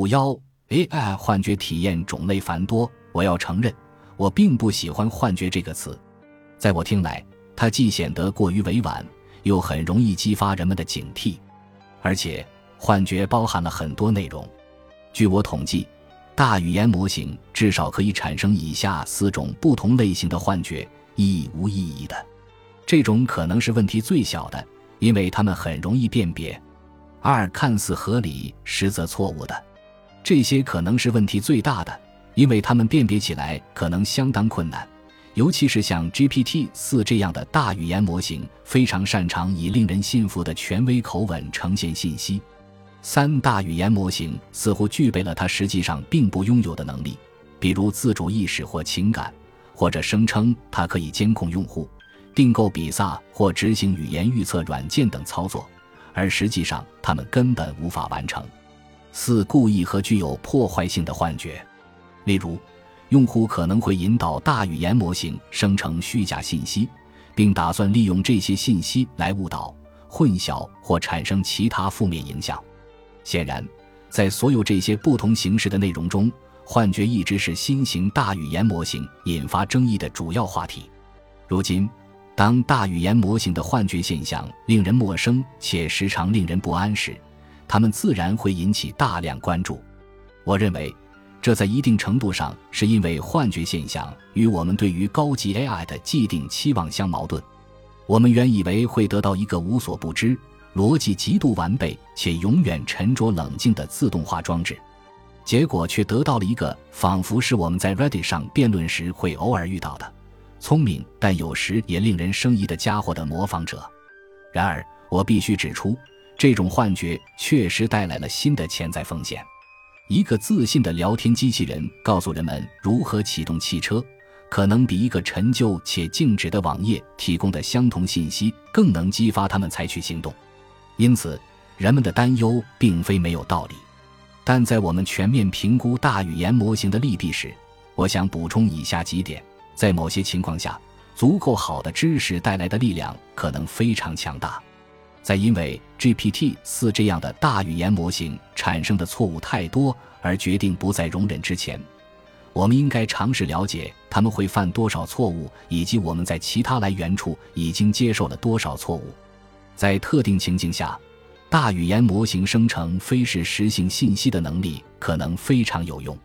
五幺 AI 幻觉体验种类繁多，我要承认，我并不喜欢“幻觉”这个词。在我听来，它既显得过于委婉，又很容易激发人们的警惕。而且，幻觉包含了很多内容。据我统计，大语言模型至少可以产生以下四种不同类型的幻觉：一、无意义的，这种可能是问题最小的，因为它们很容易辨别。二看似合理，实则错误的，这些可能是问题最大的，因为它们辨别起来可能相当困难，尤其是像 GPT 四这样的大语言模型，非常擅长以令人信服的权威口吻呈现信息。三大语言模型似乎具备了它实际上并不拥有的能力，比如自主意识或情感，或者声称它可以监控用户、订购比萨或执行语言预测软件等操作。而实际上，他们根本无法完成。四、故意和具有破坏性的幻觉，例如，用户可能会引导大语言模型生成虚假信息，并打算利用这些信息来误导、混淆或产生其他负面影响。显然，在所有这些不同形式的内容中，幻觉一直是新型大语言模型引发争议的主要话题。如今。当大语言模型的幻觉现象令人陌生且时常令人不安时，他们自然会引起大量关注。我认为，这在一定程度上是因为幻觉现象与我们对于高级 AI 的既定期望相矛盾。我们原以为会得到一个无所不知、逻辑极度完备且永远沉着冷静的自动化装置，结果却得到了一个仿佛是我们在 Reddit 上辩论时会偶尔遇到的。聪明但有时也令人生疑的家伙的模仿者。然而，我必须指出，这种幻觉确实带来了新的潜在风险。一个自信的聊天机器人告诉人们如何启动汽车，可能比一个陈旧且静止的网页提供的相同信息更能激发他们采取行动。因此，人们的担忧并非没有道理。但在我们全面评估大语言模型的利弊时，我想补充以下几点。在某些情况下，足够好的知识带来的力量可能非常强大。在因为 GPT 四这样的大语言模型产生的错误太多而决定不再容忍之前，我们应该尝试了解他们会犯多少错误，以及我们在其他来源处已经接受了多少错误。在特定情境下，大语言模型生成非事实性信息的能力可能非常有用。